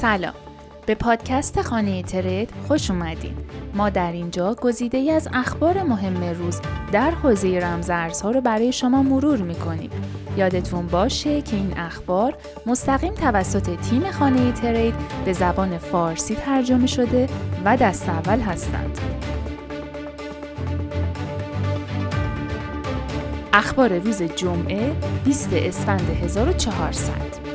سلام. به پادکست خانه ترید خوش اومدین. ما در اینجا گزیده ای از اخبار مهم روز در حوزه رمزارزها رو برای شما مرور می‌کنیم. یادتون باشه که این اخبار مستقیم توسط تیم خانه ترید به زبان فارسی ترجمه شده و دست اول هستند. اخبار روز جمعه 20 اسفند 1400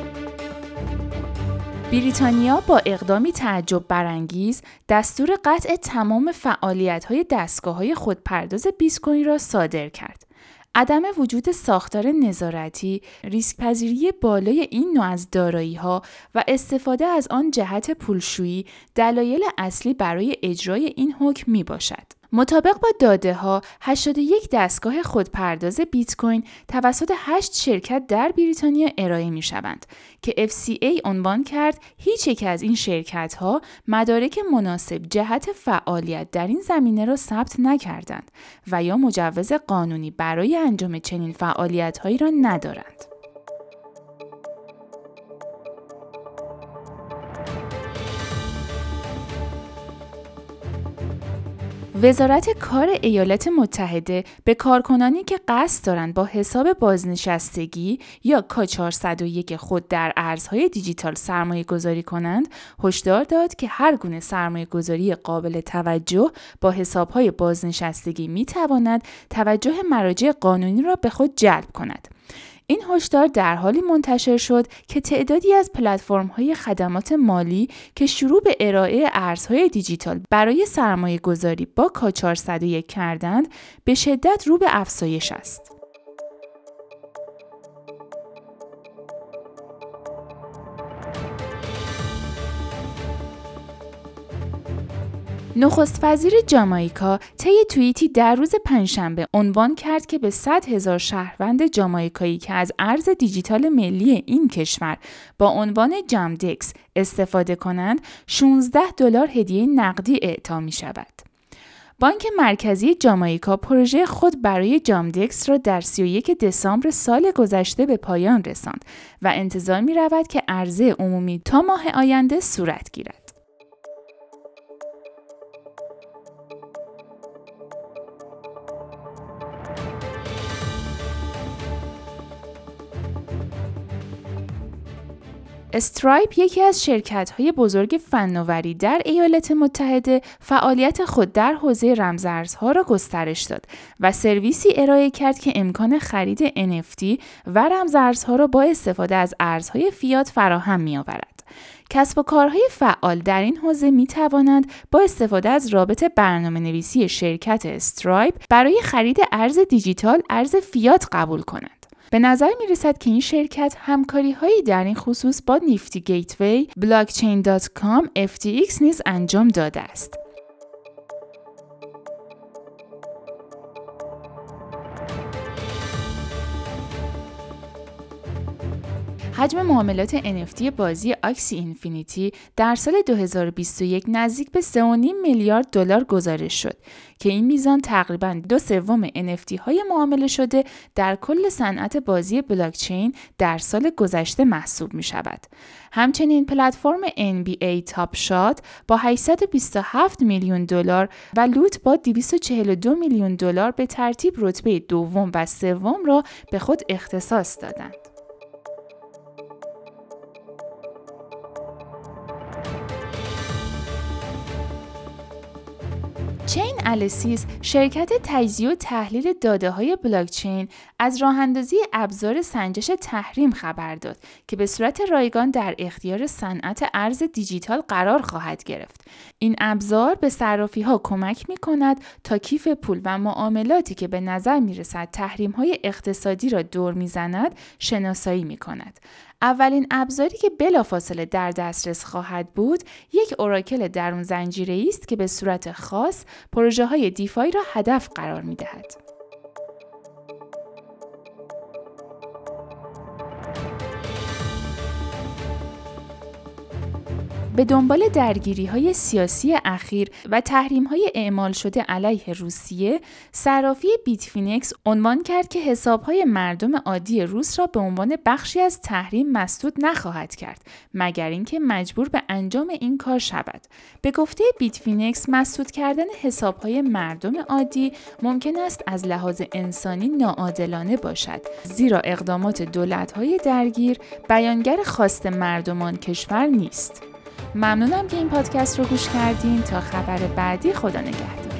بریتانیا با اقدامی تعجب برانگیز دستور قطع تمام فعالیت های دستگاه های خودپرداز بیت کوین را صادر کرد. عدم وجود ساختار نظارتی، ریسک پذیری بالای این نوع از دارایی ها و استفاده از آن جهت پولشویی دلایل اصلی برای اجرای این حکم می باشد. مطابق با داده ها 81 دستگاه خودپرداز بیت کوین توسط 8 شرکت در بریتانیا ارائه می شوند که FCA عنوان کرد هیچ یک از این شرکت ها مدارک مناسب جهت فعالیت در این زمینه را ثبت نکردند و یا مجوز قانونی برای انجام چنین فعالیت هایی را ندارند. وزارت کار ایالات متحده به کارکنانی که قصد دارند با حساب بازنشستگی یا کا 401 خود در ارزهای دیجیتال سرمایه گذاری کنند هشدار داد که هر گونه سرمایه گذاری قابل توجه با حسابهای بازنشستگی می تواند توجه مراجع قانونی را به خود جلب کند. این هشدار در حالی منتشر شد که تعدادی از های خدمات مالی که شروع به ارائه ارزهای دیجیتال برای سرمایه گذاری با کا 401 کردند به شدت رو به افزایش است. نخست وزیر جامایکا طی توییتی در روز پنجشنبه عنوان کرد که به 100 هزار شهروند جامایکایی که از ارز دیجیتال ملی این کشور با عنوان جامدکس استفاده کنند 16 دلار هدیه نقدی اعطا می شود. بانک مرکزی جامایکا پروژه خود برای جامدکس را در 31 دسامبر سال گذشته به پایان رساند و انتظار می رود که عرضه عمومی تا ماه آینده صورت گیرد. استرایپ یکی از شرکت های بزرگ فناوری در ایالات متحده فعالیت خود در حوزه رمزارزها را گسترش داد و سرویسی ارائه کرد که امکان خرید NFT و رمزارزها را با استفاده از ارزهای فیات فراهم می آورد. کسب و کارهای فعال در این حوزه می توانند با استفاده از رابط برنامه نویسی شرکت استرایپ برای خرید ارز دیجیتال ارز فیات قبول کنند. به نظر می رسد که این شرکت همکاری هایی در این خصوص با نیفتی گیتوی، blockchain.com، FTX نیز انجام داده است. حجم معاملات NFT بازی آکسی اینفینیتی در سال 2021 نزدیک به 3.5 میلیارد دلار گزارش شد که این میزان تقریبا دو سوم NFT های معامله شده در کل صنعت بازی بلاکچین در سال گذشته محسوب می شود. همچنین پلتفرم NBA تاپ شات با 827 میلیون دلار و لوت با 242 میلیون دلار به ترتیب رتبه دوم و سوم را به خود اختصاص دادند. چین الیسیس شرکت تجزیه و تحلیل داده های بلاکچین از راه اندازی ابزار سنجش تحریم خبر داد که به صورت رایگان در اختیار صنعت ارز دیجیتال قرار خواهد گرفت. این ابزار به صرافی ها کمک می کند تا کیف پول و معاملاتی که به نظر می رسد تحریم های اقتصادی را دور می زند شناسایی می کند. اولین ابزاری که بلافاصله در دسترس خواهد بود یک oracle درون زنجیره است که به صورت خاص پروژه های DeFi را هدف قرار می دهد. به دنبال درگیری های سیاسی اخیر و تحریم های اعمال شده علیه روسیه، صرافی بیتفینکس عنوان کرد که حساب های مردم عادی روس را به عنوان بخشی از تحریم مسدود نخواهد کرد مگر اینکه مجبور به انجام این کار شود. به گفته بیتفینکس مسدود کردن حساب های مردم عادی ممکن است از لحاظ انسانی ناعادلانه باشد زیرا اقدامات دولت های درگیر بیانگر خواست مردمان کشور نیست. ممنونم که این پادکست رو گوش کردین. تا خبر بعدی خدا نگهدار.